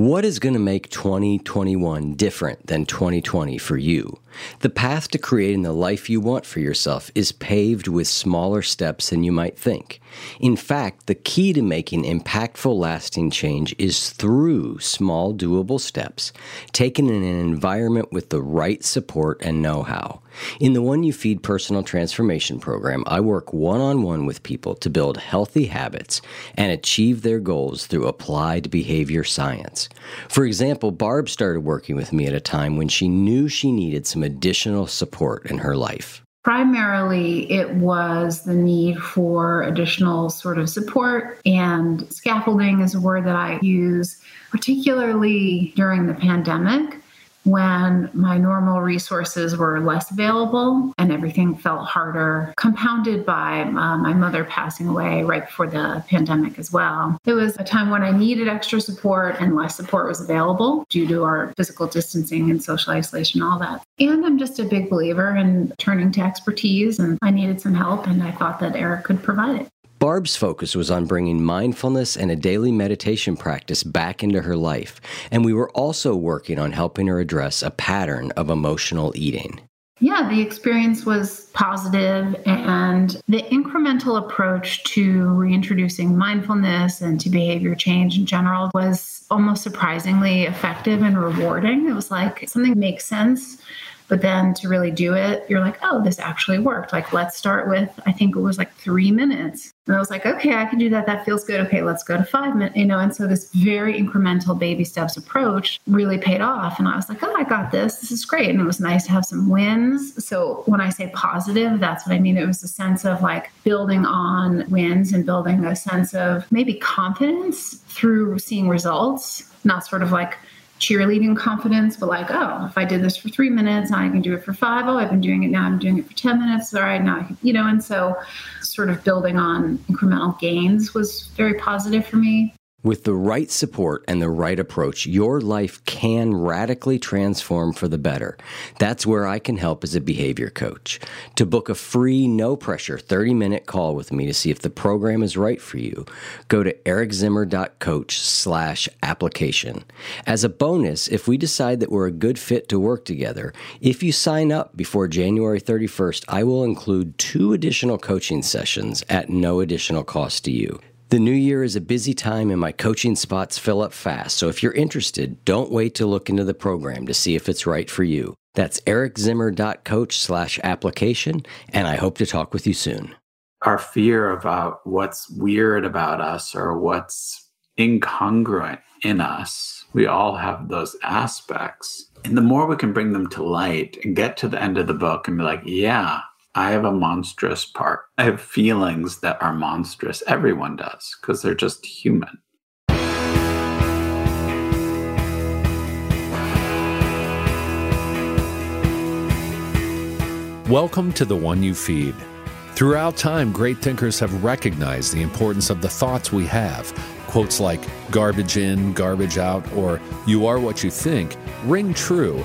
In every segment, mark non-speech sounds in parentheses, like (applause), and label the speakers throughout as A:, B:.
A: What is going to make 2021 different than 2020 for you? The path to creating the life you want for yourself is paved with smaller steps than you might think. In fact, the key to making impactful, lasting change is through small, doable steps, taken in an environment with the right support and know how. In the One You Feed Personal Transformation Program, I work one on one with people to build healthy habits and achieve their goals through applied behavior science. For example, Barb started working with me at a time when she knew she needed some additional support in her life.
B: Primarily, it was the need for additional sort of support, and scaffolding is a word that I use, particularly during the pandemic when my normal resources were less available and everything felt harder, compounded by uh, my mother passing away right before the pandemic as well. It was a time when I needed extra support and less support was available due to our physical distancing and social isolation, all that. And I'm just a big believer in turning to expertise, and I needed some help, and I thought that Eric could provide it.
A: Barb's focus was on bringing mindfulness and a daily meditation practice back into her life, and we were also working on helping her address a pattern of emotional eating.
B: Yeah, the experience was positive, and the incremental approach to reintroducing mindfulness and to behavior change in general was almost surprisingly effective and rewarding. It was like something makes sense but then to really do it, you're like, oh, this actually worked. Like, let's start with, I think it was like three minutes. And I was like, okay, I can do that. That feels good. Okay, let's go to five minutes, you know. And so this very incremental baby steps approach really paid off. And I was like, oh, I got this. This is great. And it was nice to have some wins. So when I say positive, that's what I mean. It was a sense of like building on wins and building a sense of maybe confidence through seeing results, not sort of like, cheerleading confidence, but like, oh, if I did this for three minutes, now I can do it for five. Oh, I've been doing it now. I'm doing it for 10 minutes. All right, now you know, and so sort of building on incremental gains was very positive for me.
A: With the right support and the right approach, your life can radically transform for the better. That's where I can help as a behavior coach. To book a free, no pressure 30 minute call with me to see if the program is right for you, go to ericzimmer.coach slash application. As a bonus, if we decide that we're a good fit to work together, if you sign up before January 31st, I will include two additional coaching sessions at no additional cost to you. The new year is a busy time and my coaching spots fill up fast. So if you're interested, don't wait to look into the program to see if it's right for you. That's ericzimmer.coach slash application, and I hope to talk with you soon.
C: Our fear about uh, what's weird about us or what's incongruent in us, we all have those aspects. And the more we can bring them to light and get to the end of the book and be like, yeah, I have a monstrous part. I have feelings that are monstrous. Everyone does because they're just human.
D: Welcome to the One You Feed. Throughout time, great thinkers have recognized the importance of the thoughts we have. Quotes like garbage in, garbage out, or you are what you think ring true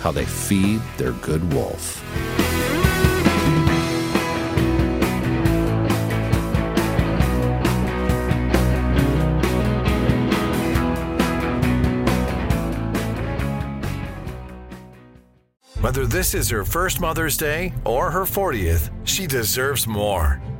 D: how they feed their good wolf.
E: Whether this is her first Mother's Day or her 40th, she deserves more.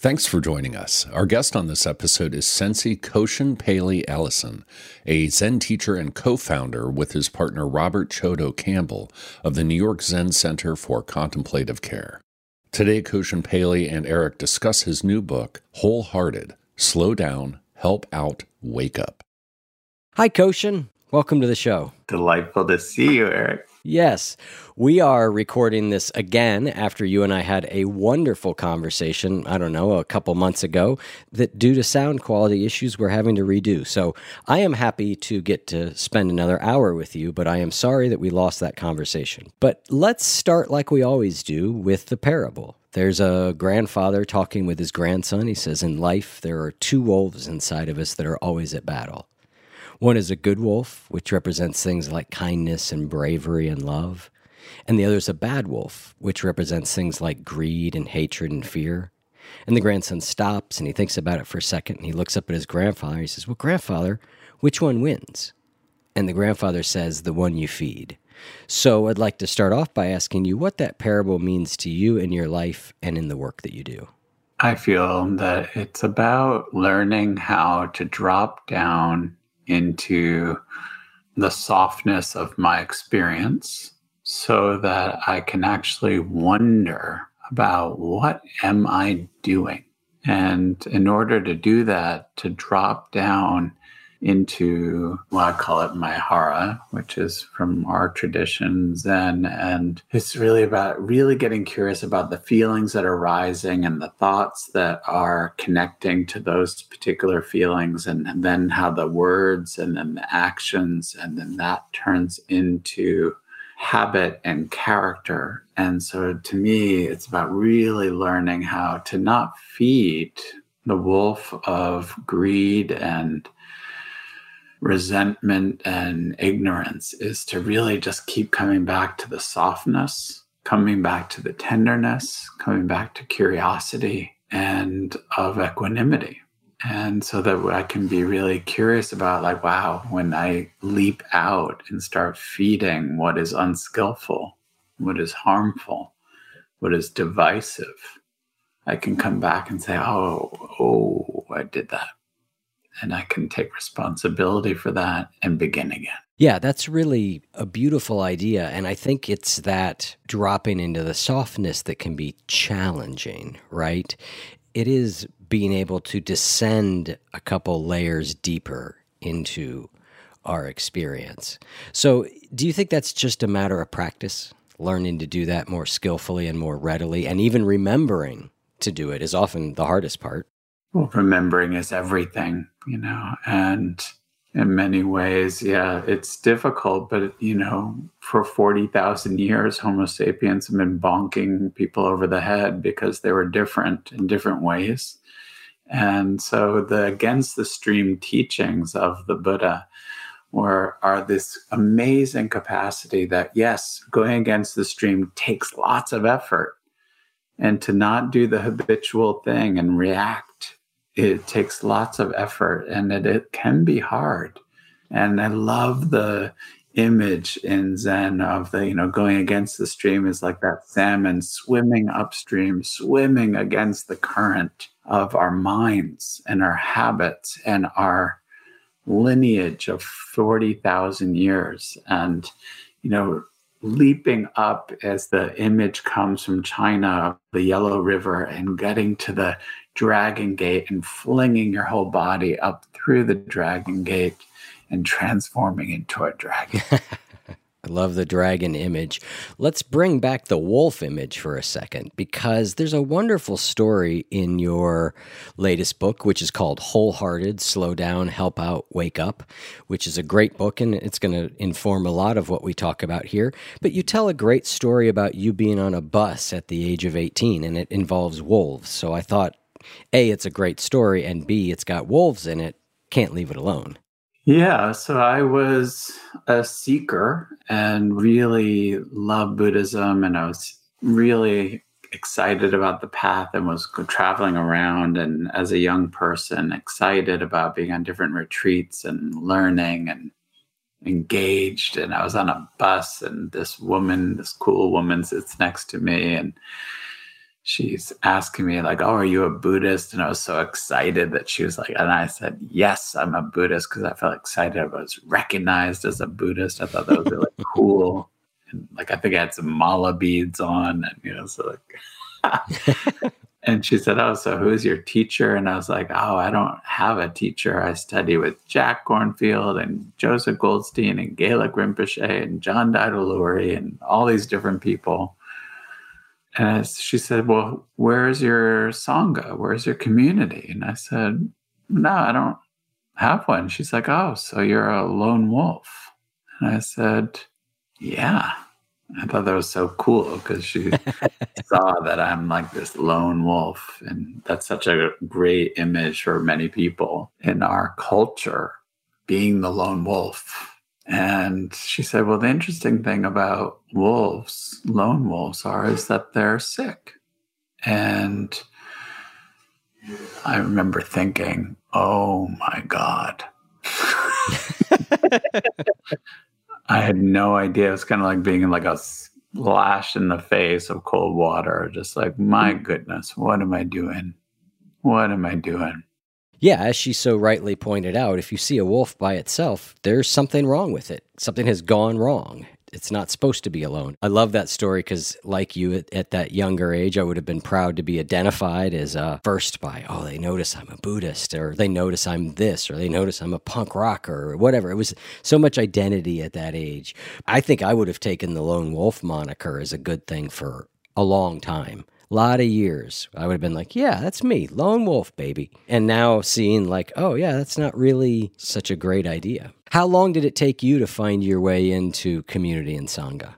D: Thanks for joining us. Our guest on this episode is Sensei Koshin Paley Ellison, a Zen teacher and co founder with his partner Robert Chodo Campbell of the New York Zen Center for Contemplative Care. Today, Koshin Paley and Eric discuss his new book, Wholehearted Slow Down, Help Out, Wake Up.
A: Hi, Koshin. Welcome to the show.
C: Delightful to see you, Eric.
A: Yes, we are recording this again after you and I had a wonderful conversation, I don't know, a couple months ago, that due to sound quality issues, we're having to redo. So I am happy to get to spend another hour with you, but I am sorry that we lost that conversation. But let's start like we always do with the parable. There's a grandfather talking with his grandson. He says, In life, there are two wolves inside of us that are always at battle. One is a good wolf, which represents things like kindness and bravery and love. And the other is a bad wolf, which represents things like greed and hatred and fear. And the grandson stops and he thinks about it for a second and he looks up at his grandfather. He says, Well, grandfather, which one wins? And the grandfather says, The one you feed. So I'd like to start off by asking you what that parable means to you in your life and in the work that you do.
C: I feel that it's about learning how to drop down into the softness of my experience so that I can actually wonder about what am I doing? And in order to do that, to drop down into what I call it Maihara, which is from our tradition, Zen. And it's really about really getting curious about the feelings that are rising and the thoughts that are connecting to those particular feelings, and, and then how the words and then the actions, and then that turns into habit and character. And so to me, it's about really learning how to not feed the wolf of greed and resentment and ignorance is to really just keep coming back to the softness, coming back to the tenderness, coming back to curiosity and of equanimity. And so that I can be really curious about, like, wow, when I leap out and start feeding what is unskillful, what is harmful, what is divisive, I can come back and say, oh, oh, I did that and I can take responsibility for that and begin again.
A: Yeah, that's really a beautiful idea. And I think it's that dropping into the softness that can be challenging, right? It is being able to descend a couple layers deeper into our experience. So, do you think that's just a matter of practice? Learning to do that more skillfully and more readily, and even remembering to do it is often the hardest part.
C: Well, remembering is everything, you know, and in many ways, yeah, it's difficult, but you know, for 40,000 years, Homo sapiens have been bonking people over the head because they were different in different ways. And so the against the stream teachings of the Buddha were are this amazing capacity that yes, going against the stream takes lots of effort. And to not do the habitual thing and react it takes lots of effort and it, it can be hard. And I love the image in Zen of the, you know, going against the stream is like that salmon swimming upstream, swimming against the current of our minds and our habits and our lineage of 40,000 years. And, you know, leaping up as the image comes from China, the Yellow River, and getting to the Dragon Gate and flinging your whole body up through the Dragon Gate and transforming into a dragon. (laughs)
A: I love the dragon image. Let's bring back the wolf image for a second because there's a wonderful story in your latest book, which is called Wholehearted Slow Down, Help Out, Wake Up, which is a great book and it's going to inform a lot of what we talk about here. But you tell a great story about you being on a bus at the age of 18 and it involves wolves. So I thought, A, it's a great story, and B, it's got wolves in it. Can't leave it alone.
C: Yeah, so I was a seeker and really loved Buddhism, and I was really excited about the path and was traveling around and as a young person excited about being on different retreats and learning and engaged and I was on a bus and this woman, this cool woman sits next to me and she's asking me like, "Oh, are you a Buddhist?" And I was so excited that she was like, and I said, "Yes, I'm a Buddhist" because I felt excited. I was recognized as a Buddhist. I thought that was really (laughs) cool. And like I think I had some mala beads on, and you know, so like (laughs) And she said, Oh, so who's your teacher? And I was like, Oh, I don't have a teacher. I study with Jack Kornfield and Joseph Goldstein and Gelek Rinpoche and John Daido and all these different people. And she said, Well, where's your Sangha? Where's your community? And I said, No, I don't have one. She's like, Oh, so you're a lone wolf. And I said, Yeah. I thought that was so cool because she (laughs) saw that I'm like this lone wolf. And that's such a great image for many people in our culture, being the lone wolf. And she said, Well, the interesting thing about wolves, lone wolves, are is that they're sick. And I remember thinking, Oh my God. (laughs) I had no idea. It was kind of like being in like a splash in the face of cold water. Just like, my goodness, what am I doing? What am I doing?
A: Yeah, as she so rightly pointed out, if you see a wolf by itself, there's something wrong with it. Something has gone wrong it's not supposed to be alone. I love that story because, like you, at, at, that younger age, I would have been proud to be identified as uh, first by, oh, they notice I'm a Buddhist, or they notice I'm this, or they notice I'm a punk rocker, or whatever. It was so much identity at that age. I think I would have taken the lone wolf moniker as a good thing for a long time lot of years, I would have been like, yeah, that's me, lone wolf, baby. And now seeing like, oh, yeah, that's not really such a great idea. How long did it take you to find your way into community and Sangha?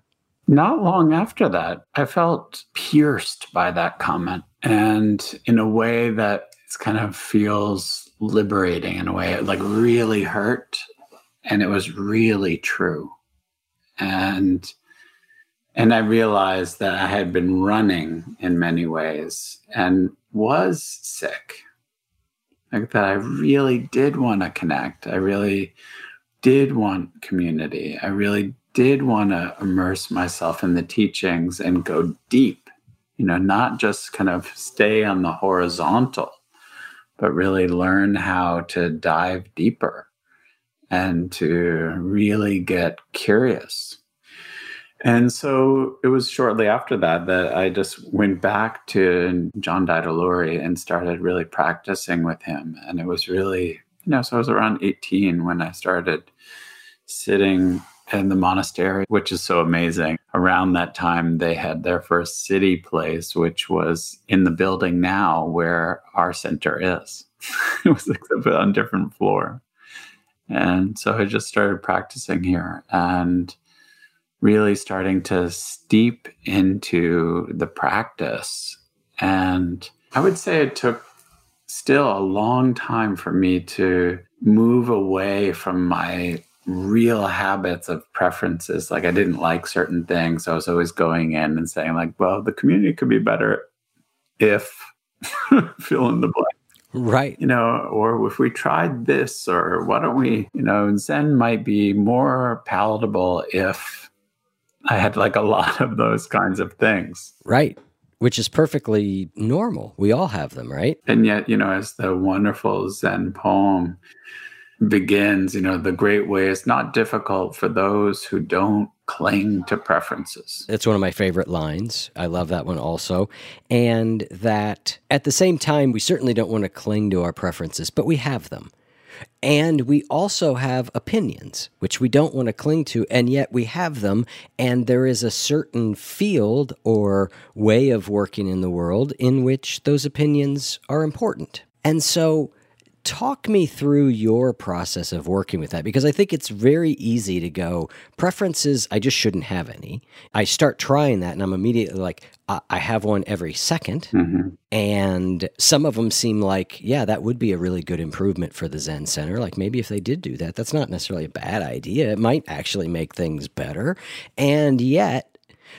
C: Not long after that, I felt pierced by that comment. And in a way that kind of feels liberating in a way, it like really hurt. And it was really true. And and I realized that I had been running in many ways and was sick. Like that I really did want to connect. I really did want community. I really did want to immerse myself in the teachings and go deep, you know, not just kind of stay on the horizontal, but really learn how to dive deeper and to really get curious and so it was shortly after that that I just went back to John Daido and started really practicing with him. And it was really, you know, so I was around 18 when I started sitting in the monastery, which is so amazing. Around that time, they had their first city place, which was in the building now where our center is. (laughs) it was on a different floor. And so I just started practicing here. And really starting to steep into the practice. And I would say it took still a long time for me to move away from my real habits of preferences. Like I didn't like certain things. I was always going in and saying, like, well, the community could be better if (laughs) fill in the blank.
A: Right.
C: You know, or if we tried this, or why don't we, you know, Zen might be more palatable if I had like a lot of those kinds of things.
A: Right. Which is perfectly normal. We all have them, right?
C: And yet, you know, as the wonderful Zen poem begins, you know, the great way is not difficult for those who don't cling to preferences.
A: It's one of my favorite lines. I love that one also. And that at the same time, we certainly don't want to cling to our preferences, but we have them. And we also have opinions, which we don't want to cling to, and yet we have them. And there is a certain field or way of working in the world in which those opinions are important. And so talk me through your process of working with that because I think it's very easy to go preferences. I just shouldn't have any. I start trying that and I'm immediately like, I have one every 2nd mm-hmm. And some of them seem like, yeah, that would be a really good improvement for the Zen Center. Like maybe if they did do that, that's not necessarily a bad idea. It might actually make things better. And yet,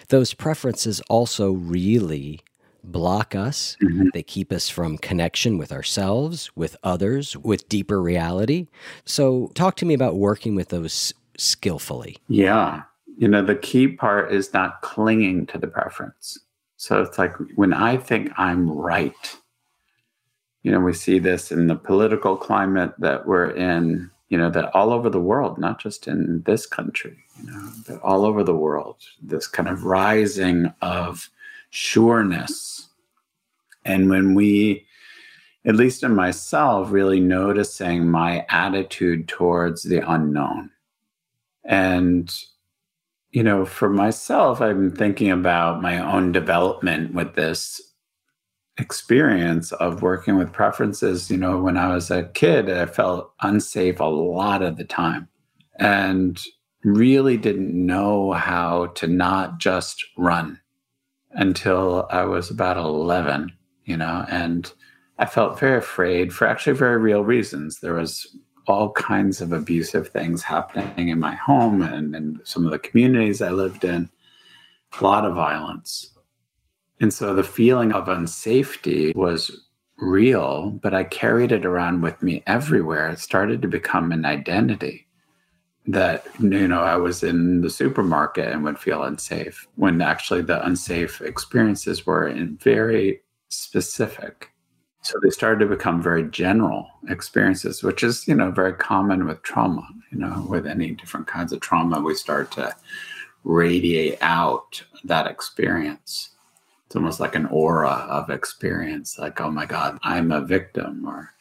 A: those preferences also really block us. Mm-hmm. They keep us from connection with ourselves, with others, with deeper reality. So, talk to me about working with those skillfully.
C: Yeah. You know, the key part is not clinging to the preference. So, it's like when I think I'm right, you know, we see this in the political climate that we're in, you know, that all over the world, not just in this country, you know, but all over the world, this kind of rising of sureness. And when we, at least in myself, really noticing my attitude towards the unknown. And, you know, for myself, I've been thinking about my own development with this experience of working with preferences. You know, when I was a kid, I felt unsafe a lot of the time and really didn't know how to not just run until I was about 11, you know, and I felt very afraid for actually very real reasons. There was all kinds of abusive things happening in my home and in some of the communities I lived in, a lot of violence. And so the feeling of unsafety was real, but I carried it around with me everywhere. It started to become an identity that, you know, I was in the supermarket and would feel unsafe when actually the unsafe experiences were in very specific. So they started to become very general experiences, which is, you know, very common with trauma. You know, with any different kinds of trauma, we start to radiate out that experience it's almost like an aura of experience like oh my god i'm a victim or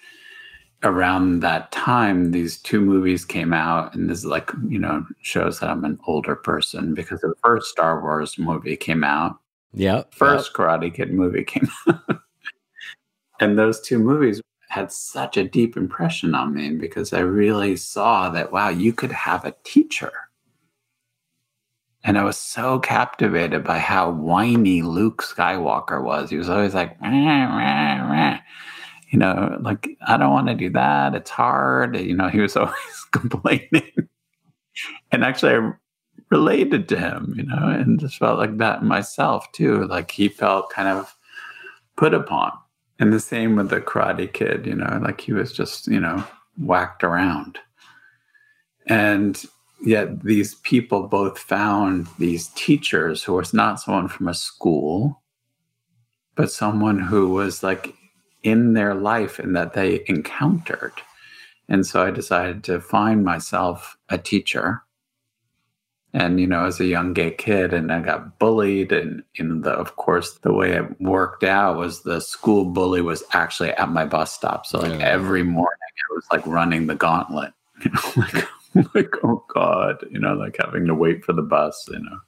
C: around that time these two movies came out and this like you know shows that i'm an older person because the first star wars movie came out
A: yeah
C: first yep. karate kid movie (laughs) came out and those two movies had such a deep impression on me because i really saw that wow you could have a teacher and I was so captivated by how whiny Luke Skywalker was. He was always like, you know, like, I don't want to do that. It's hard. You know, he was (laughs) always complaining. and actually, I related to him, you know, and just felt like that myself too. Like he felt kind of put upon. And the same with the karate kid, you know, like he was just, you know, whacked around. And yet these people both found these teachers who was not someone from a school, but someone who was like in their life and that they encountered. And so I decided to find myself a teacher. And, you know, as a young gay kid, and I got bullied. And, you know, the, of course, the way it worked out was the school bully was actually at my bus stop. So, like, yeah. every morning it was like running the gauntlet, (laughs) you know, like, (laughs) like, oh God, you know, like having to wait for the bus, you know,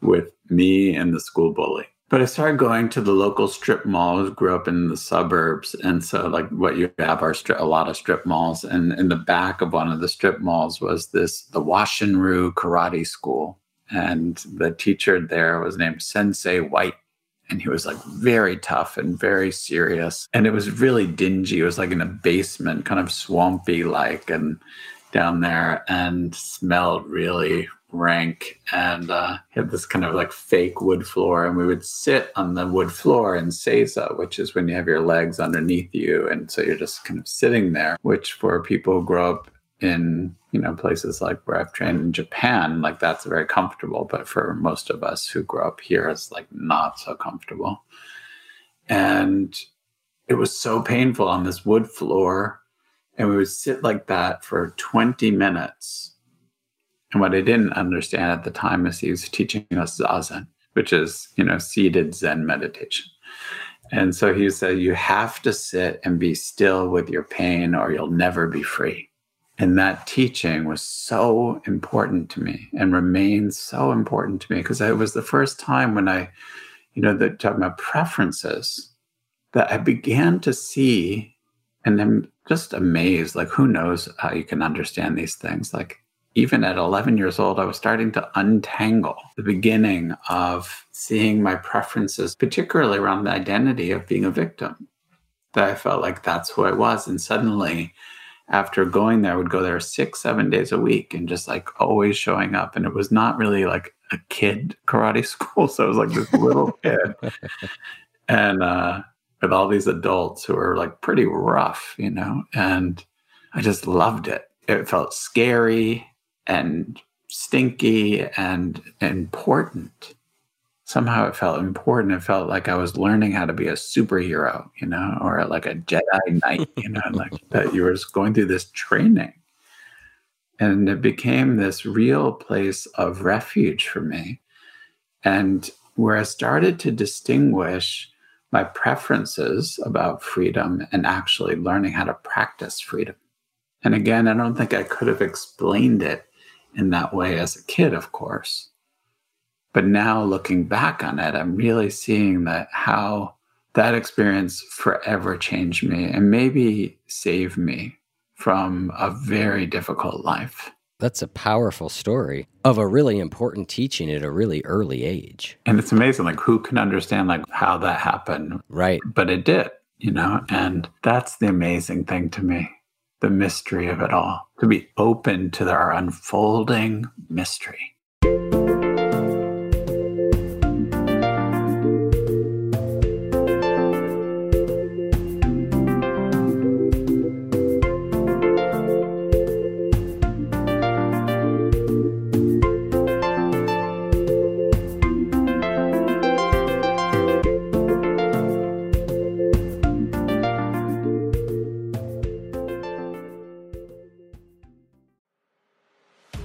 C: with me and the school bully. But I started going to the local strip malls, grew up in the suburbs. And so, like, what you have are stri- a lot of strip malls. And in the back of one of the strip malls was this, the Washinryu Karate School. And the teacher there was named Sensei White and he was like very tough and very serious and it was really dingy it was like in a basement kind of swampy like and down there and smelled really rank and uh, had this kind of like fake wood floor. And we would sit on the wood floor in seiza which is when you have your legs underneath you. And so you're just kind of sitting there which for people who grow up in you know places like where i've trained in japan like that's very comfortable. But for most of us who grow up here it's like not so comfortable. And it was so painful on this wood floor. And we would sit like that for 20 minutes. And what I didn't understand at the time is he was teaching us Zazen, which is, you know, seated Zen meditation. And so he said, You have to sit and be still with your pain or you'll never be free. And that teaching was so important to me and remains so important to me because it was the first time when I, you know, the talking about preferences that I began to see and I'm just amazed. Like, who knows how you can understand these things? Like, even at 11 years old, I was starting to untangle the beginning of seeing my preferences, particularly around the identity of being a victim. That I felt like that's who I was. And suddenly, after going there, I would go there six, seven days a week and just like always showing up. And it was not really like a kid karate (laughs) school. So it was like this little (laughs) kid and uh, with all these adults who are like pretty rough, you know, and I just loved it. It felt scary and stinky and important. Somehow it felt important. It felt like I was learning how to be a superhero, you know, or like a Jedi Knight, you know, like (laughs) that you were just going through this training. And it became this real place of refuge for me. And where I started to distinguish my preferences about freedom and actually learning how to practice freedom. And again, I don't think I could have explained it in that way as a kid, of course. But now looking back on it, I'm really seeing that how that experience forever changed me and maybe saved me from a very difficult life.
A: That's a powerful story of a really important teaching at a really early age.
C: And it's amazing, like who can understand like how that happened?
A: Right.
C: But it did, you know, and that's the amazing thing to me, the mystery of it all, to be open to our unfolding mystery.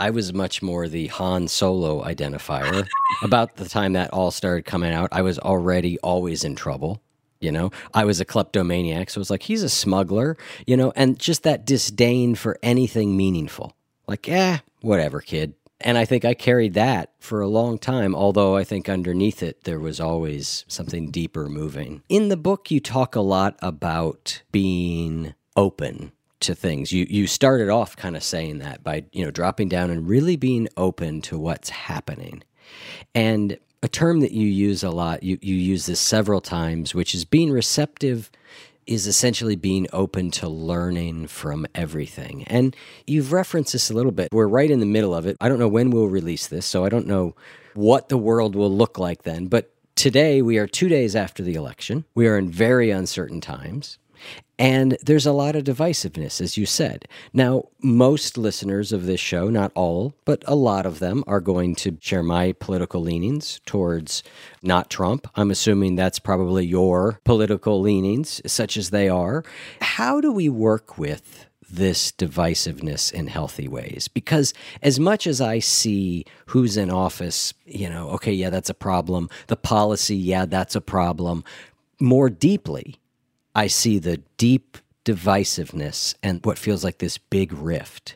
A: I was much more the Han Solo identifier. (laughs) About the time that all started coming out, I was already always in trouble. You know, I was a kleptomaniac, so it was like he's a smuggler. You know, and just that disdain for anything meaningful. Like, eh, whatever, kid. And I think I carried that for a long time, although I think underneath it there was always something deeper moving. In the book, you talk a lot about being open to things. You you started off kind of saying that by, you know, dropping down and really being open to what's happening. And a term that you use a lot, you, you use this several times, which is being receptive is essentially being open to learning from everything. And you've referenced this a little bit. We're right in the middle of it. I don't know when we'll release this, so I don't know what the world will look like then. But today, we are two days after the election. We are in very uncertain times. And there's a lot of divisiveness, as you said. Now, most listeners of this show, not all, but a lot of them, are going to share my political leanings towards not Trump. I'm assuming that's probably your political leanings, such as they are. How do we work with this divisiveness in healthy ways because as much as I see who's in office, you know, okay, yeah, that's a problem. The policy, yeah, that's a problem more deeply, I see the deep divisiveness and what feels like this big rift.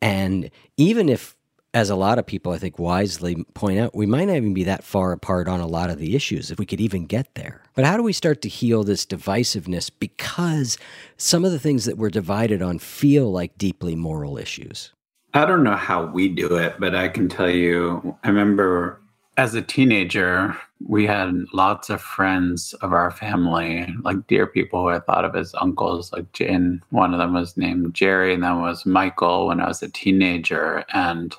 A: And even if as a lot of people, I think, wisely point out, we might not even be that far apart on a lot of the issues if we could even get there. But how do we start to heal this divisiveness because some of the things that we're divided on feel like deeply moral issues?
C: I don't know how we do it, but I can tell you, I remember as a teenager, we had lots of friends of our family, like dear people who I thought of as uncles. Like Jane, one of them was named Jerry, and then was Michael when I was a teenager. And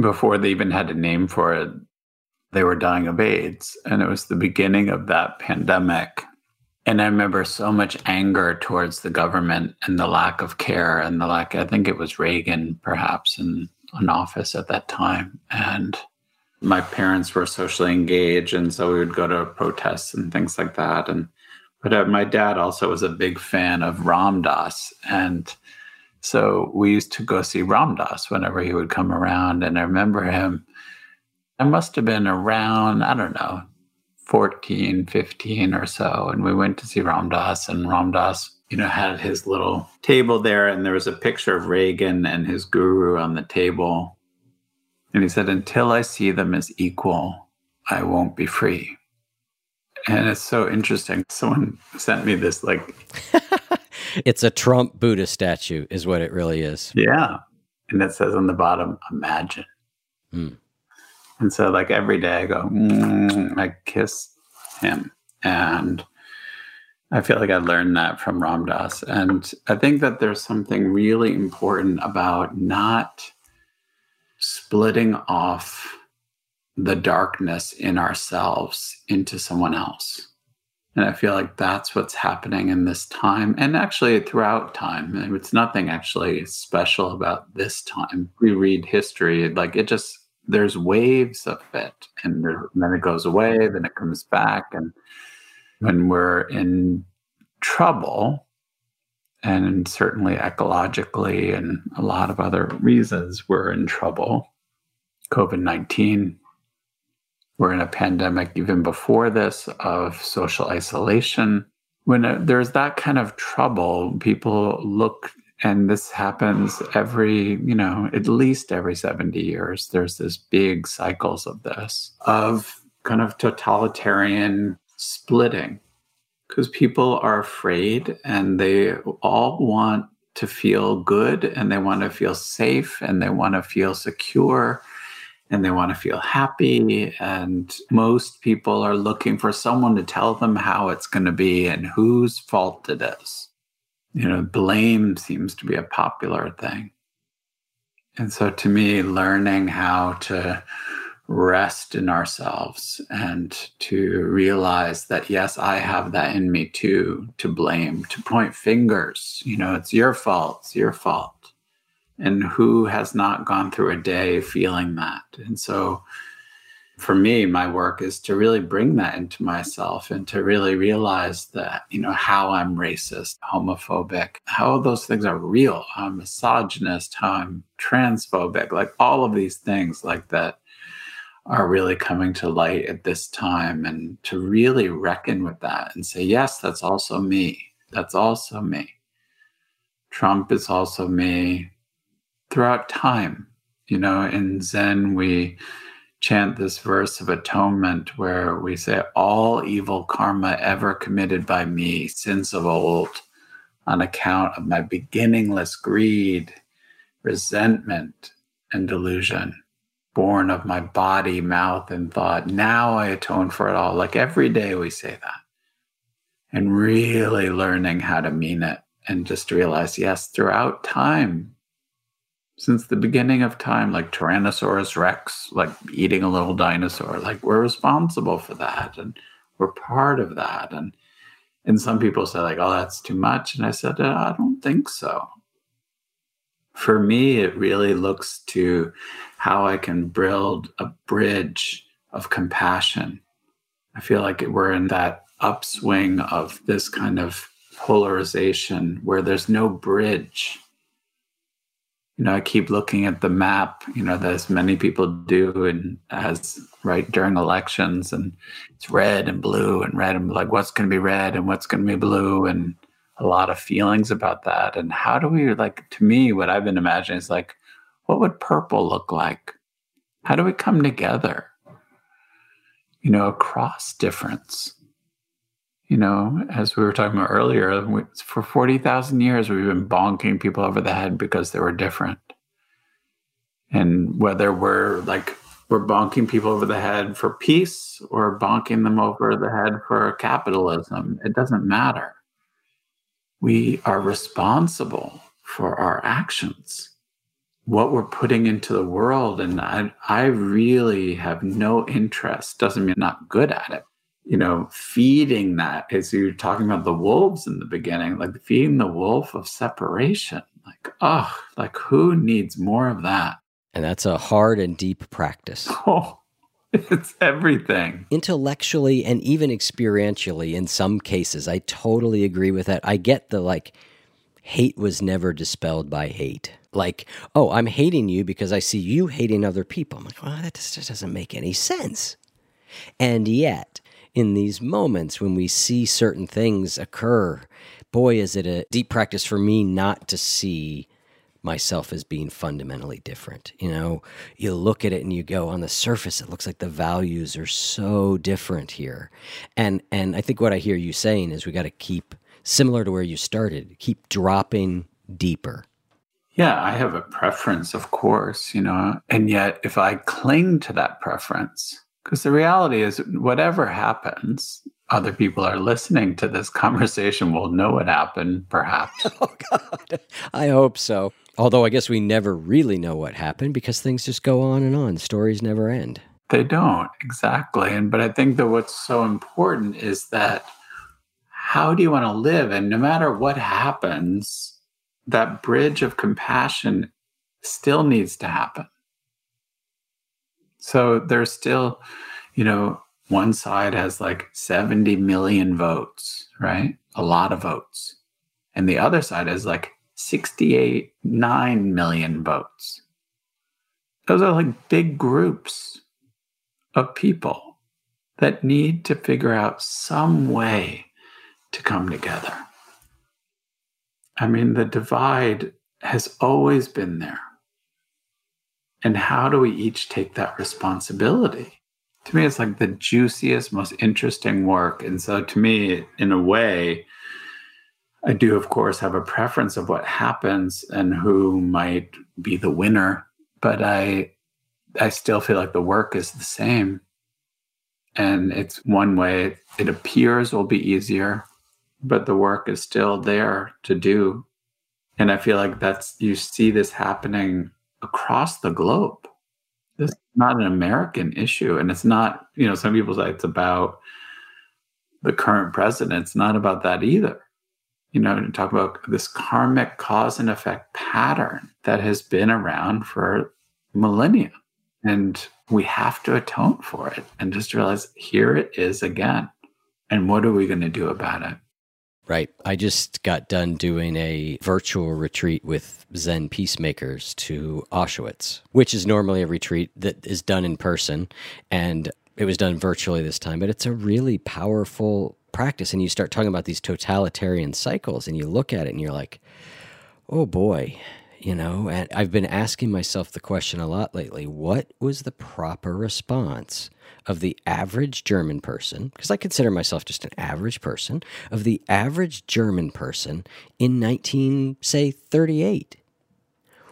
C: before they even had a name for it, they were dying of AIDS. And it was the beginning of that pandemic. And I remember so much anger towards the government and the lack of care and the lack, I think it was Reagan perhaps in an office at that time. And my parents were socially engaged. And so we would go to protests and things like that. And, but uh, my dad also was a big fan of Ram Dass. And so we used to go see Ram Dass whenever he would come around. And I remember him, I must have been around, I don't know, 14, 15 or so. And we went to see Ram Dass, and Ram Dass, you know, had his little table there, and there was a picture of Reagan and his guru on the table. And he said, Until I see them as equal, I won't be free. And it's so interesting. Someone sent me this like (laughs)
A: it's a Trump Buddha statue, is what it really is.
C: Yeah. And it says on the bottom, imagine. Mm. And so, like every day, I go, mm, I kiss him. And I feel like I learned that from Ram Dass. And I think that there's something really important about not splitting off the darkness in ourselves into someone else. And I feel like that's what's happening in this time and actually throughout time. It's nothing actually special about this time. We read history, like it just, there's waves of it. And then it goes away, then it comes back. And mm-hmm. when we're in trouble, and certainly ecologically and a lot of other reasons, we're in trouble. COVID 19 we're in a pandemic even before this of social isolation. When there's that kind of trouble, people look, and this happens every, you know, at least every 70 years. There's this big cycles of this, of kind of totalitarian splitting, because people are afraid and they all want to feel good and they want to feel safe and they want to feel secure and they want to feel happy. And most people are looking for someone to tell them how it's going to be and whose fault it is. You know, blame seems to be a popular thing. And so to me, learning how to rest in ourselves and to realize that, yes, I have that in me too, to blame, to point fingers. You know, it's your fault, it's your fault and who has not gone through a day feeling that and so for me my work is to really bring that into myself and to really realize that you know how i'm racist homophobic how those things are real i'm misogynist how i'm transphobic like all of these things like that are really coming to light at this time and to really reckon with that and say yes that's also me. That's also me. Trump is also me. Throughout time. You know, in Zen, we chant this verse of atonement where we say, All evil karma ever committed by me, sins of old, on account of my beginningless greed, resentment, and delusion, born of my body, mouth, and thought. Now I atone for it all. Like every day we say that. And really learning how to mean it and just realize, yes, throughout time, since the beginning of time, like Tyrannosaurus Rex, like eating a little dinosaur, like we're responsible for that and we're part of that. And and some people say like, oh, that's too much. And I said, uh, I don't think so. For me, it really looks to how I can build a bridge of compassion. I feel like we're in that upswing of this kind of polarization where there's no bridge you know, I keep looking at the map, you know, that as many people do, and as right during elections, and it's red and blue and red and like what's going to be red and what's going to be blue, and a lot of feelings about that. And how do we like? To me, what I've been imagining is like, what would purple look like? How do we come together? You know, across difference. You know, as we were talking about earlier, for 40,000 years, we've been bonking people over the head because they were different. And whether we're like, we're bonking people over the head for peace or bonking them over the head for capitalism, it doesn't matter. We are responsible for our actions, what we're putting into the world. And I, I really have no interest, doesn't mean I'm not good at it, you know, feeding that as you're talking about the wolves in the beginning, like feeding the wolf of separation. Like, oh, like who needs more of that?
A: And that's a hard and deep practice. (laughs)
C: Oh, it's everything.
A: Intellectually and even experientially, in some cases, I totally agree with that. I get the like, hate was never dispelled by hate. Like, oh, I'm hating you because I see you hating other people. I'm like, well, that just doesn't make any sense. And yet, in these moments when we see certain things occur, boy, is it a deep practice for me not to see myself as being fundamentally different. You know, you look at it and you go on the surface it looks like the values are so different here. And and I think what I hear you saying is we got to keep similar to where you started, keep dropping deeper.
C: Yeah, I have a preference, of course, you know, and yet if I cling to that preference, because the reality is, whatever happens, other people are listening to this (laughs) conversation will know what happened, perhaps. (laughs)
A: oh, God. I hope so. Although I guess we never really know what happened because things just go on and on. Stories never end.
C: They don't, exactly. And but I think that what's so important is that how do you want to live? And no matter what happens, that bridge of compassion still needs to happen. So there's still, you know, one side has like 70 million votes, right? A lot of votes. And the other side has like 68, 9 million votes. Those are like big groups of people that need to figure out some way to come together. I mean, the divide has always been there. And how do we each take that responsibility? To me, it's like the juiciest, most interesting work. And so, to me, in a way, I do, of course, have a preference of what happens and who might be the winner, but I, I still feel like the work is the same. And it's one way it appears will be easier, but the work is still there to do. And I feel like that's, you see this happening across the globe. This is not an American issue. And it's not, you know, some people say it's about the current president. It's not about that either. You know, talk about this karmic cause and effect pattern that has been around for millennia. And we have to atone for it and just realize here it is again. And what are we going to do about it?
A: Right. I just got done doing a virtual retreat with Zen peacemakers to Auschwitz, which is normally a retreat that is done in person. And it was done virtually this time, but it's a really powerful practice. And you start talking about these totalitarian cycles and you look at it and you're like, oh boy, you know, and I've been asking myself the question a lot lately what was the proper response of the average German person, because I consider myself just an average person, of the average German person in 19, say, 38?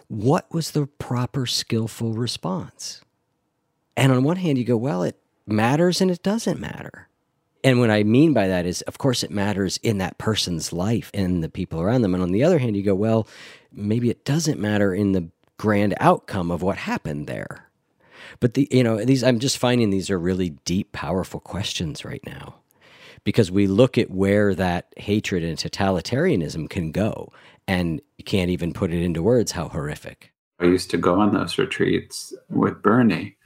A: What was the proper skillful response? And on one hand, you go, well, it matters and it doesn't matter. And what I mean by that is, of course, it matters in that person's life and the people around them. And on the other hand, you go, well, maybe it doesn't matter in the grand outcome of what happened there. But the you know these I'm just finding these are really deep, powerful questions right now, because we look at where that hatred and totalitarianism can go, and you can't even put it into words how horrific.
C: I used to go on those retreats with Bernie,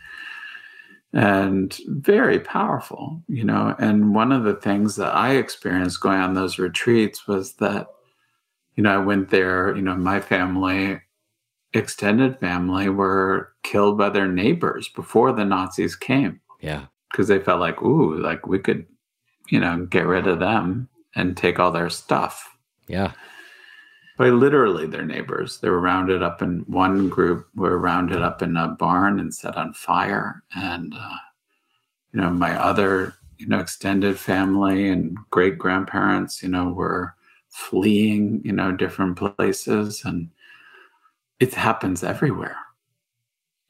C: and very powerful, you know. And one of the things that I experienced going on those retreats was that, you know, I went there, you know, my family extended family were killed by their neighbors before the Nazis came
A: Yeah.
C: because they felt like, ooh, like we could, you know, get rid of them and take all their stuff.
A: Yeah.
C: By literally their neighbors. They were rounded up in one group were rounded up in a barn and set on fire. And uh, you know, my other, you know, extended family and great grandparents, you know, were fleeing, you know, different places and it happens everywhere.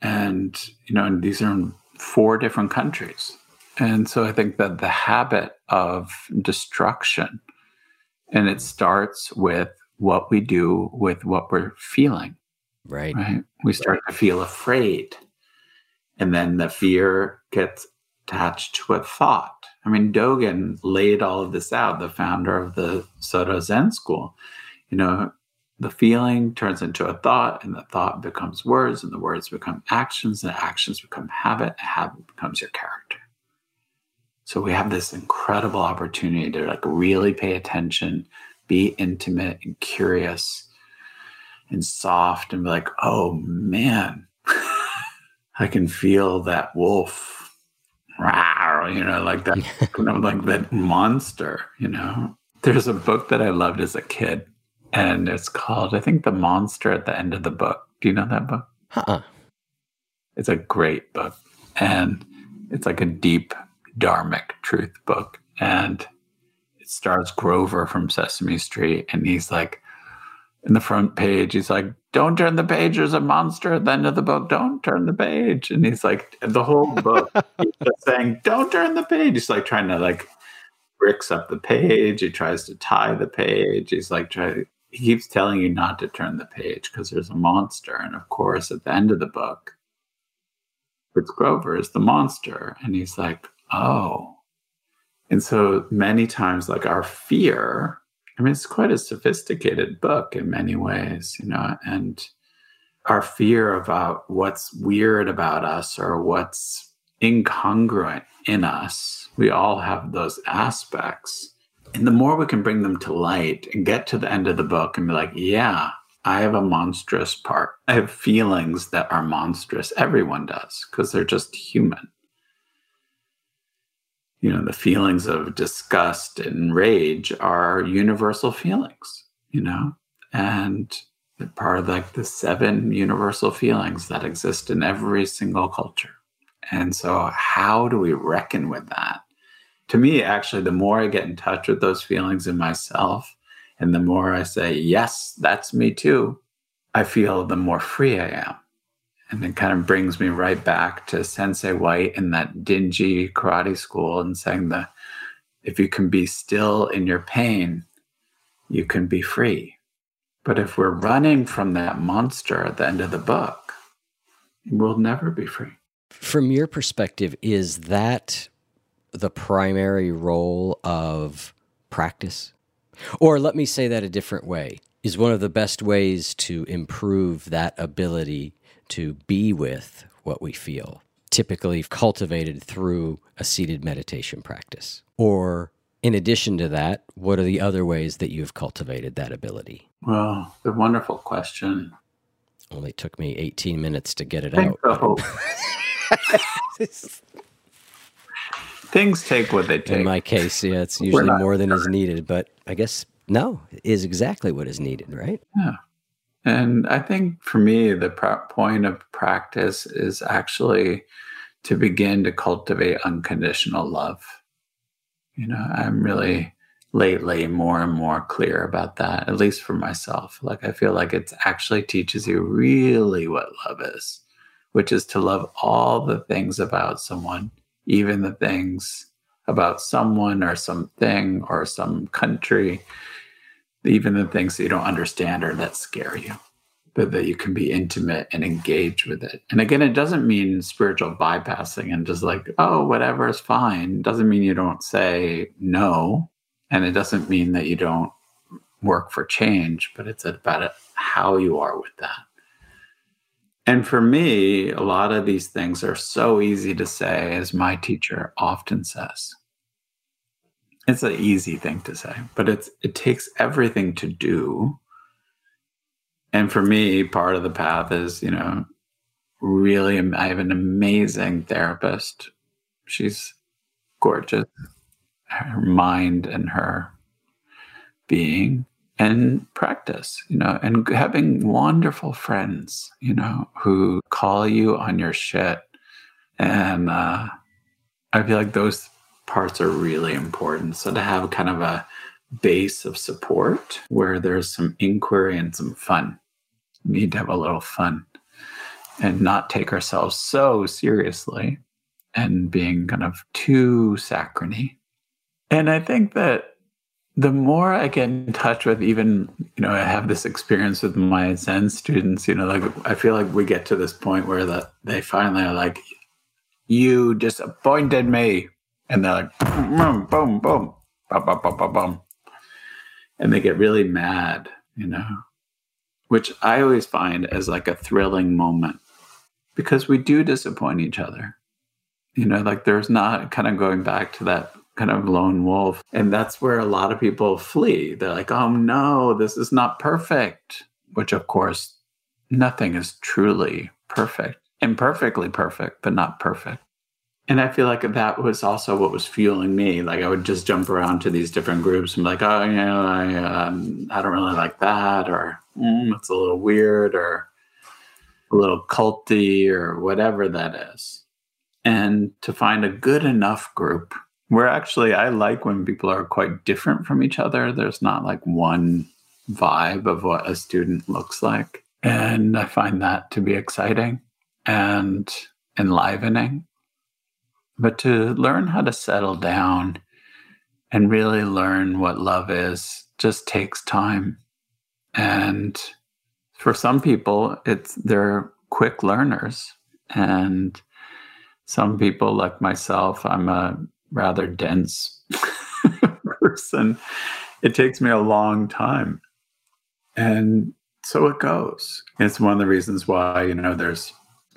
C: And, you know, and these are in four different countries. And so I think that the habit of destruction, and it starts with what we do with what we're feeling.
A: Right.
C: Right. We start to feel afraid. And then the fear gets attached to a thought. I mean, Dogen laid all of this out, the founder of the Soto Zen school. You know, the feeling turns into a thought, and the thought becomes words, and the words become actions, and actions become habit, and habit becomes your character. So we have this incredible opportunity to like really pay attention, be intimate and curious and soft, and be like, oh man, (laughs) I can feel that wolf. Rawr, You know, like that, (laughs) you know, like that monster, you know. There's a book that I loved as a kid, and it's called, I think, The Monster at the End of the Book. Do you know that book?
A: Uh-uh.
C: It's a great book. And it's like a deep dharmic truth book. And it stars Grover from Sesame Street. And he's like, in the front page, he's like, Don't turn the page, there's a monster at the end of the book. Don't turn the page. And he's like, the whole book, he's just saying, Don't turn the page. He's like trying to like bricks up the page. He tries to tie the page. He's like, try, he keeps telling you not to turn the page because there's a monster. And of course, at the end of the book, Fritz Grover is the monster. And he's like, oh. And so many times, like our fear, I mean, it's quite a sophisticated book in many ways, you know, and our fear about what's weird about us or what's incongruent in us, we all have those aspects. And the more we can bring them to light and get to the end of the book and be like, yeah, I have a monstrous part. I have feelings that are monstrous. Everyone does because they're just human. You know, the feelings of disgust and rage are universal feelings, you know, and they're part of like the seven universal feelings that exist in every single culture. And so, how do we reckon with that? To me, actually, the more I get in touch with those feelings in myself, and the more I say, yes, that's me too, I feel the more free I am. And it kind of brings me right back to Sensei White in that dingy karate school and saying that if you can be still in your pain, you can be free. But if we're running from that monster at the end of the book, we'll never be free.
A: From your perspective, is that the primary role of practice? Or let me say that a different way is one of the best ways to improve that ability to be with what we feel, typically cultivated through a seated meditation practice. Or in addition to that, what are the other ways that you've cultivated that ability?
C: Well, the wonderful question.
A: Only took me 18 minutes to get it
C: I think
A: out.
C: so. (laughs) (laughs) Things take what they take.
A: In my case, yeah, it's usually more than is needed, but I guess no, is exactly what is needed, right?
C: Yeah. And I think for me, the point of practice is actually to begin to cultivate unconditional love. You know, I'm really lately more and more clear about that, at least for myself. Like, I feel like it actually teaches you really what love is, which is to love all the things about someone, even the things about someone or something or some country even the things that you don't understand or that scare you, but that you can be intimate and engage with it. And again, it doesn't mean spiritual bypassing and just like, oh, whatever is fine. It doesn't mean you don't say no. And it doesn't mean that you don't work for change, but it's about how you are with that. And for me, a lot of these things are so easy to say, as my teacher often says it's an easy thing to say but it's it takes everything to do And for me, part of the path is, you know, really, I have an amazing therapist. She's gorgeous. Her mind and her being and practice, you know, and having wonderful friends, you know, who call you on your shit. And uh, I feel like those parts are really important. So to have kind of a base of support where there's some inquiry and some fun, we need to have a little fun and not take ourselves so seriously and being kind of too saccharine. And I think that the more I get in touch with even, you know, I have this experience with my Zen students, you know, like I feel like we get to this point where that they finally are like, you disappointed me. And they're like, boom, boom, boom, boom, boom, boom, boom, boom. And they get really mad, you know, which I always find as like a thrilling moment because we do disappoint each other. You know, like there's not kind of going back to that kind of lone wolf. And that's where a lot of people flee. They're like, oh no, this is not perfect, which of course, nothing is truly perfect. Imperfectly perfect, but not perfect. And I feel like that was also what was fueling me. Like I would just jump around to these different groups and be like, oh, you know, I, um, I don't really like that, or mm, it's a little weird, or a little culty, or whatever that is. And to find a good enough group where actually I like when people are quite different from each other. There's not like one vibe of what a student looks like. And I find that to be exciting and enlivening. But to learn how to settle down and really learn what love is just takes time. And for some people, it's they're quick learners. And some people like myself, I'm a rather dense (laughs) person, it takes me a long time. And so it goes. It's one of the reasons why, you know, there's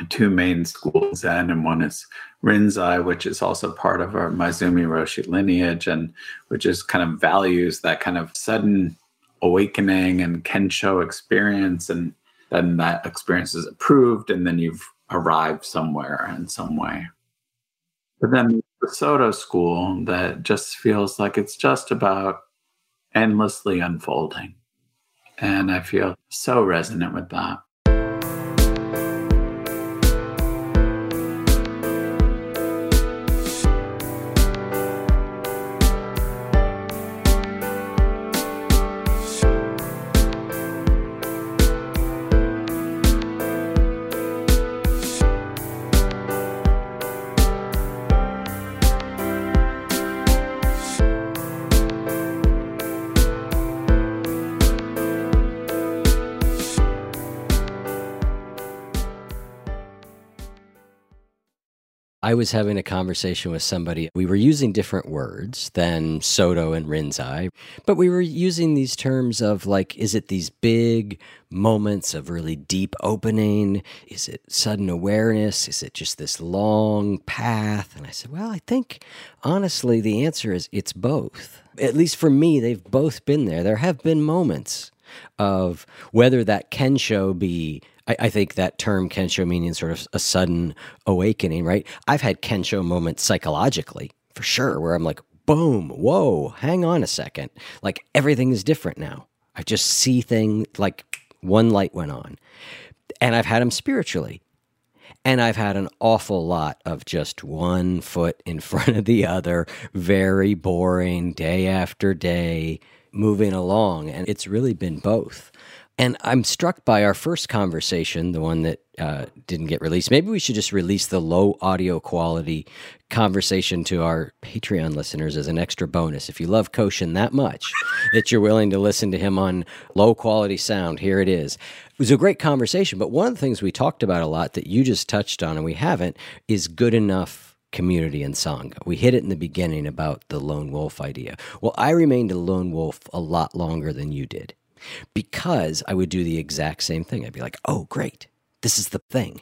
C: two main schools Zen, and one is Rinzai, which is also part of our Maezumi Roshi lineage, and which is kind of values that kind of sudden awakening and Kensho experience. And then that experience is approved, and then you've arrived somewhere in some way. But then the Soto school that just feels like it's just about endlessly unfolding. And I feel so resonant with that.
A: I was having a conversation with somebody. We were using different words than Soto and Rinzai, but we were using these terms of like, is it these big moments of really deep opening? Is it sudden awareness? Is it just this long path? And I said, well, I think honestly, the answer is it's both. At least for me, they've both been there. There have been moments of whether that Kensho be I, I, think that term Kensho meaning sort of a sudden awakening, right? I've had Kensho moments psychologically for sure, where I'm like, boom, whoa, hang on a second. Like everything is different now. I just see things like one light went on. And I've had them spiritually. And I've had an awful lot of just one foot in (laughs) front of the other, very boring day after day, moving along. And it's really been both. And I'm struck by our first conversation, the one that uh, didn't get released. Maybe we should just release the low audio quality conversation to our Patreon listeners as an extra bonus. If you love Koshin that much (laughs) that you're willing to listen to him on low quality sound, here it is. It was a great conversation, but one of the things we talked about a lot that you just touched on and we haven't is good enough community and Sangha. We hit it in the beginning about the lone wolf idea. Well, I remained a lone wolf a lot longer than you did because I would do the exact same thing. I'd be like, oh, great, this is the thing.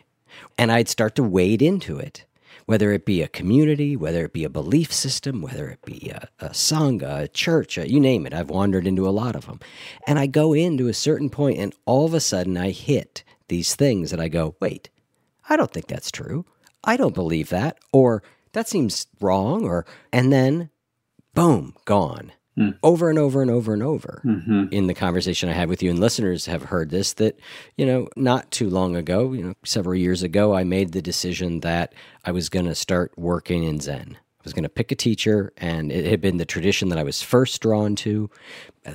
A: And I'd start to wade into it. whether it be a community, whether it be a belief system, whether it be a, a sangha, a church, a, you name it. I've wandered into a lot of them. And I go into a certain point, and all of a sudden I hit these things and I go, wait, I don't think that's true. I don't believe that. Or that seems wrong. Or, and then boom, gone. Mm. Over and over and over and over mm-hmm. in the conversation I had with you, and listeners have heard this that, you know, not too long ago, you know, several years ago, I made the decision that I was going to start working in Zen. I was going to pick a teacher, and it had been the tradition that I was first drawn to,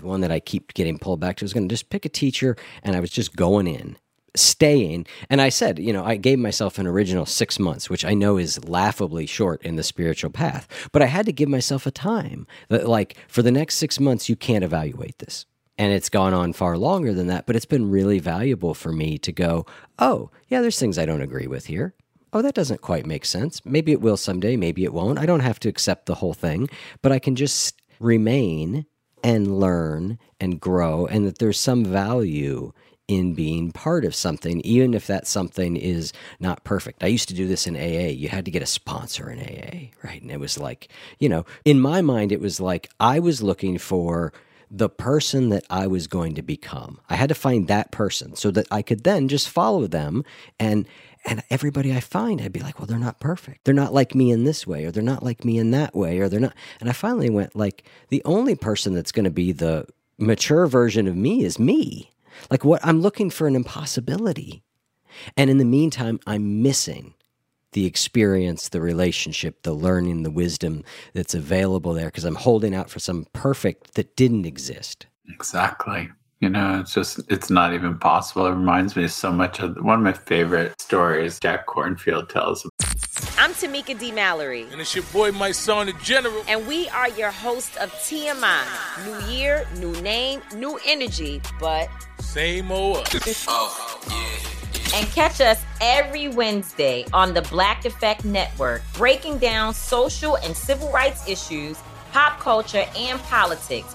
A: one that I keep getting pulled back to. I was going to just pick a teacher, and I was just going in staying. And I said, you know, I gave myself an original six months, which I know is laughably short in the spiritual path, but I had to give myself a time that, like, for the next six months, you can't evaluate this. And it's gone on far longer than that, but it's been really valuable for me to go, oh, yeah, there's things I don't agree with here. Oh, that doesn't quite make sense. Maybe it will someday, maybe it won't. I don't have to accept the whole thing, but I can just remain and learn and grow, and that there's some value in being part of something, even if that something is not perfect. I used to do this in AA. You had to get a sponsor in AA, right? And it was like, you know, in my mind, it was like I was looking for the person that I was going to become. I had to find that person so that I could then just follow them and and everybody I find, I'd be like, well, they're not perfect. They're not like me in this way, or they're not like me in that way, or they're not. And I finally went like, the only person that's going to be the mature version of me is me. Like what I'm looking for an impossibility. And in the meantime, I'm missing the experience, the relationship, the learning, the wisdom that's available there because I'm holding out for some perfect that didn't exist.
C: Exactly. You know, it's just, it's not even possible. It reminds me so much of one of my favorite stories Jack Kornfield tells.
F: I'm Tamika D. Mallory.
G: And it's your boy, Mysonne, the General.
F: And we are your host of TMI. New year, new name, new energy, but
G: same old. oh,
F: yeah. And catch us every Wednesday on the Black Effect Network, breaking down social and civil rights issues, pop culture, and politics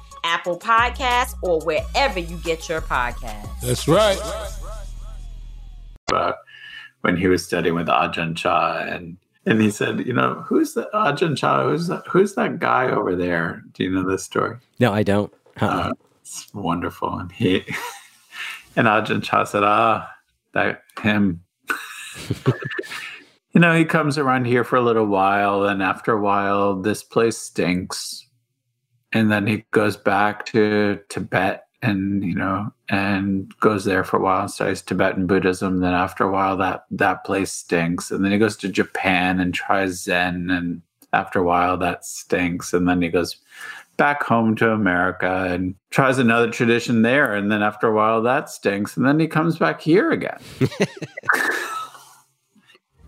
F: Apple Podcasts, or wherever you get your podcasts.
G: That's right.
C: About when he was studying with Ajahn Chah and and he said, you know, who's the Ajahn Chah? Who's that, who's that guy over there? Do you know this story?
A: No, I don't.
C: Uh, it's wonderful. And he (laughs) and Ajahn Chah said, ah, that him. (laughs) you know, he comes around here for a little while, and after a while, this place stinks and then he goes back to Tibet and you know and goes there for a while and studies Tibetan Buddhism. Then after a while, that that place stinks, and then he goes to Japan and tries Zen, and after a while, that stinks, and then he goes back home to America and tries another tradition there, and then after a while, that stinks, and then he comes back here again. (laughs)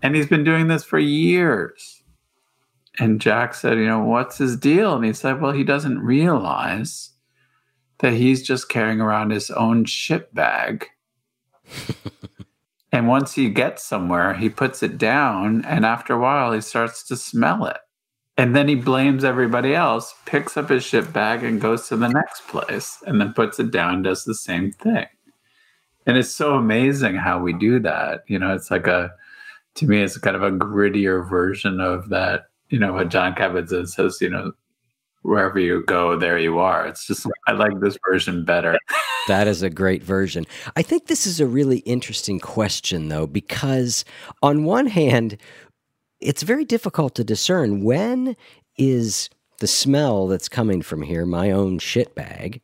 C: and he's been doing this for years and Jack said, you know, what's his deal? And he said, well, he doesn't realize that he's just carrying around his own shit bag. (laughs) and once he gets somewhere, he puts it down. And after a while, he starts to smell it. And then he blames everybody else, picks up his shit bag and goes to the next place and then puts it down, does the same thing. And it's so amazing how we do that. You know, it's like a, to me, it's kind of a grittier version of that you know what Jon Kabat-Zinn says, you know, wherever you go, there you are. It's just I like this version better. (laughs)
A: that is a great version. I think this is a really interesting question though, because on one hand, it's very difficult to discern when is the smell that's coming from here my own shit bag,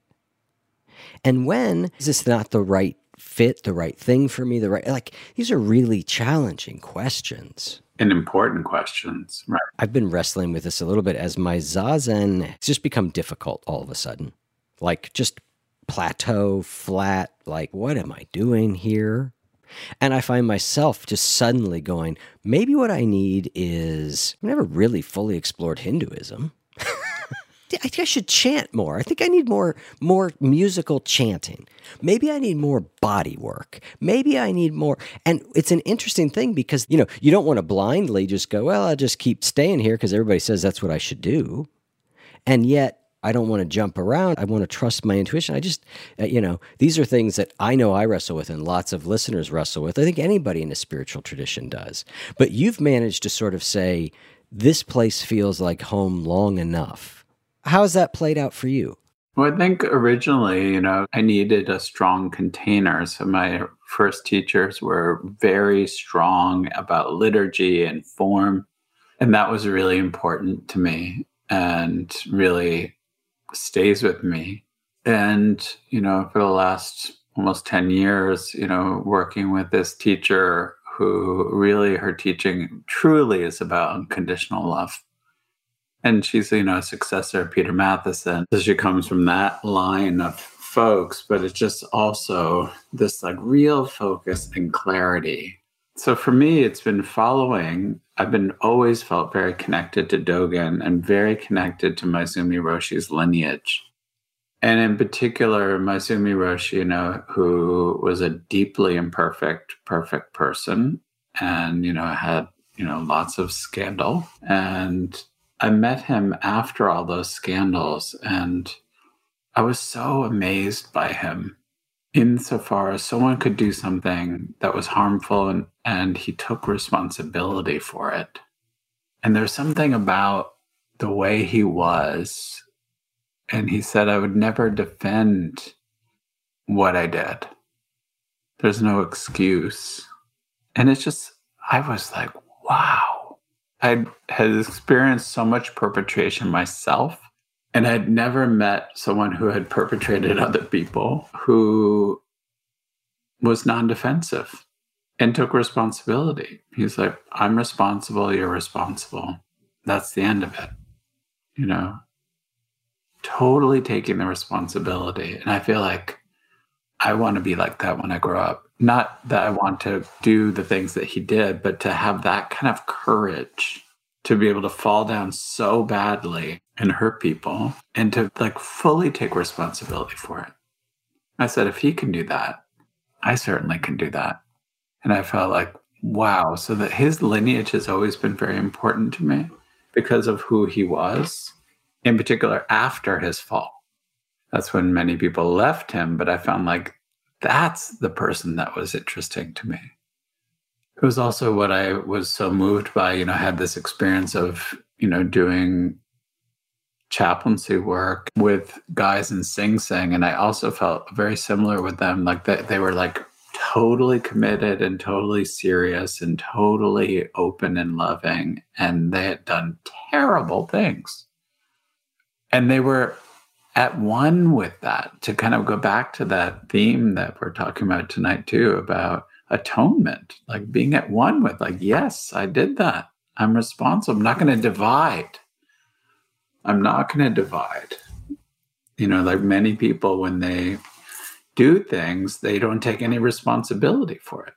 A: and when is this not the right fit, the right thing for me, the right like these are really challenging questions
C: and important questions. Right.
A: I've been wrestling with this a little bit as my zazen has just become difficult all of a sudden. Like just plateau, flat, like what am I doing here? And I find myself just suddenly going, maybe what I need is I've never really fully explored Hinduism. (laughs) I think I should chant more. I think I need more more musical chanting. Maybe I need more body work. Maybe I need more and it's an interesting thing because you know, you don't want to blindly just go, well, I'll just keep staying here because everybody says that's what I should do. And yet I don't want to jump around. I want to trust my intuition. I just, uh, you know, these are things that I know I wrestle with and lots of listeners wrestle with. I think anybody in a spiritual tradition does. But you've managed to sort of say, this place feels like home long enough. How has that played out for you?
C: Well, I think originally, you know, I needed a strong container. So my first teachers were very strong about liturgy and form. And that was really important to me and really stays with me. And, you know, for the last almost 10 years, you know, working with this teacher who really her teaching truly is about unconditional love. And she's, you know, a successor of Peter Matthiessen. So she comes from that line of folks, but it's just also this like real focus and clarity. So for me, it's been following I've been always felt very connected to Dogen and very connected to Maezumi Roshi's lineage. And in particular, Maezumi Roshi, you know, who was a deeply imperfect, perfect person and, you know, had, you know, lots of scandal. And I met him after all those scandals and I was so amazed by him insofar as someone could do something that was harmful and, and he took responsibility for it. And there's something about the way he was. And he said, I would never defend what I did. There's no excuse. And it's just, I was like, wow. I had experienced so much perpetration myself and I'd never met someone who had perpetrated other people who was non defensive and took responsibility. He's like, I'm responsible, you're responsible. That's the end of it. You know, totally taking the responsibility. And I feel like I want to be like that when I grow up. Not that I want to do the things that he did, but to have that kind of courage to be able to fall down so badly and hurt people and to like fully take responsibility for it. I said, if he can do that, I certainly can do that. And I felt like, wow. So that his lineage has always been very important to me because of who he was, in particular after his fall. That's when many people left him. But I found like that's the person that was interesting to me. It was also what I was so moved by. You know, I had this experience of, you know, doing chaplaincy work with guys in Sing Sing. And I also felt very similar with them. Like that they were like totally committed and totally serious and totally open and loving. And they had done terrible things. And they were at one with that to kind of go back to that theme that we're talking about tonight, too, about atonement, like being at one with, like, yes, I did that. I'm responsible. I'm not going to divide. I'm not going to divide. You know, like many people, when they do things, they don't take any responsibility for it.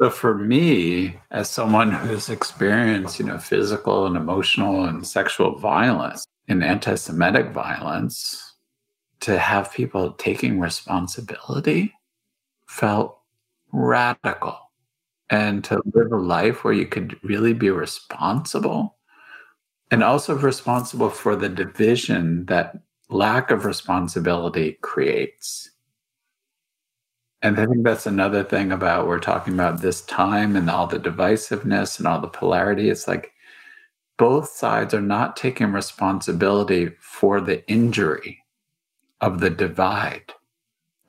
C: So for me, as someone who's experienced, you know, physical and emotional and sexual violence and anti-Semitic violence, to have people taking responsibility felt radical. And to live a life where you could really be responsible and also responsible for the division that lack of responsibility creates. And I think that's another thing about we're talking about this time and all the divisiveness and all the polarity. It's like both sides are not taking responsibility for the injury of the divide.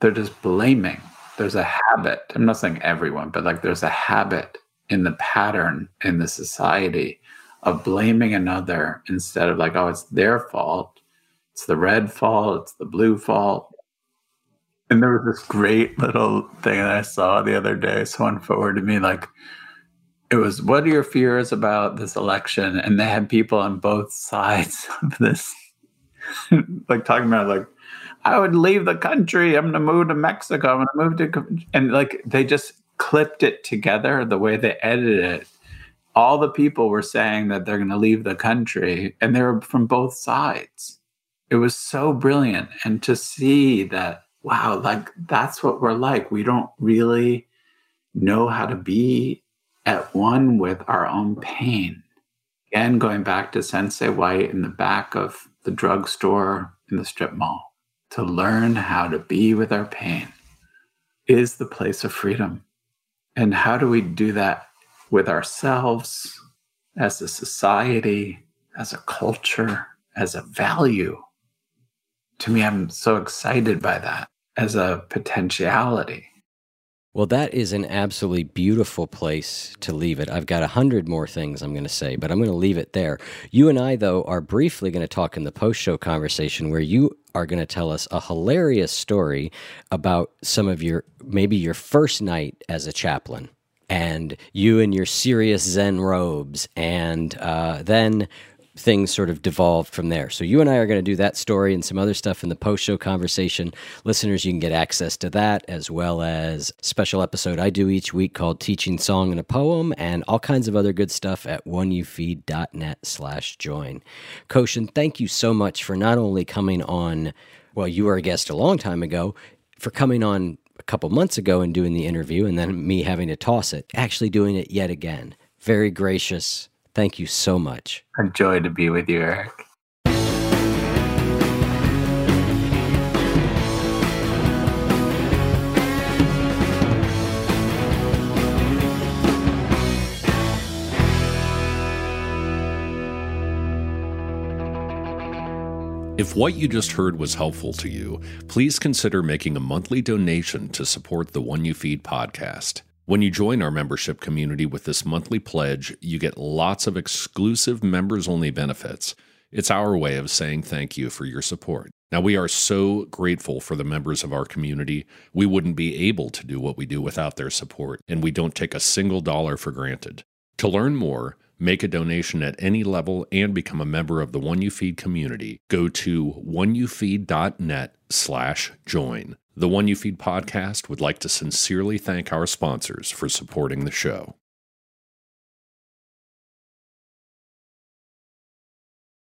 C: They're just blaming. There's a habit. I'm not saying everyone, but like there's a habit in the pattern in the society of blaming another instead of like, oh, it's their fault. It's the red fault. It's the blue fault. And there was this great little thing that I saw the other day. Someone forwarded me like, it was, what are your fears about this election? And they had people on both (laughs) sides of this, like talking about like, I would leave the country. I'm going to move to Mexico. I'm going to move to, and like they just clipped it together, the way they edited it, all the people were saying that they're going to leave the country, and they were from both sides. It was so brilliant. And to see that, wow, like that's what we're like. We don't really know how to be at one with our own pain. Again, going back to Sensei White in the back of the drugstore in the strip mall, to learn how to be with our pain is the place of freedom. And how do we do that with ourselves, as a society, as a culture, as a value? To me, I'm so excited by that as a potentiality.
A: Well, that is an absolutely beautiful place to leave it. I've got a hundred more things I'm going to say, but I'm going to leave it there. You and I, though, are briefly going to talk in the post show conversation where you are going to tell us a hilarious story about some of your, maybe your first night as a chaplain and you in your serious Zen robes, and uh, then things sort of devolved from there. So you and I are going to do that story and some other stuff in the post show conversation. Listeners, you can get access to that as well as special episode I do each week called Teaching Song and a Poem and all kinds of other good stuff at oneyoufeed.net slash join. Koshin, thank you so much for not only coming on, well, you were a guest a long time ago, for coming on a couple months ago and doing the interview and then me having to toss it, actually doing it yet again. Very gracious Thank you so much.
C: A joy to be with you, Eric.
D: If what you just heard was helpful to you, please consider making a monthly donation to support the One You Feed podcast. When you join our membership community with this monthly pledge, you get lots of exclusive members only benefits. It's our way of saying thank you for your support. Now, we are so grateful for the members of our community. We wouldn't be able to do what we do without their support, and we don't take a single dollar for granted. To learn more, make a donation at any level, and become a member of the One You Feed community, go to oneyoufeed.net slash join. The One You Feed podcast would like to sincerely thank our sponsors for supporting the show.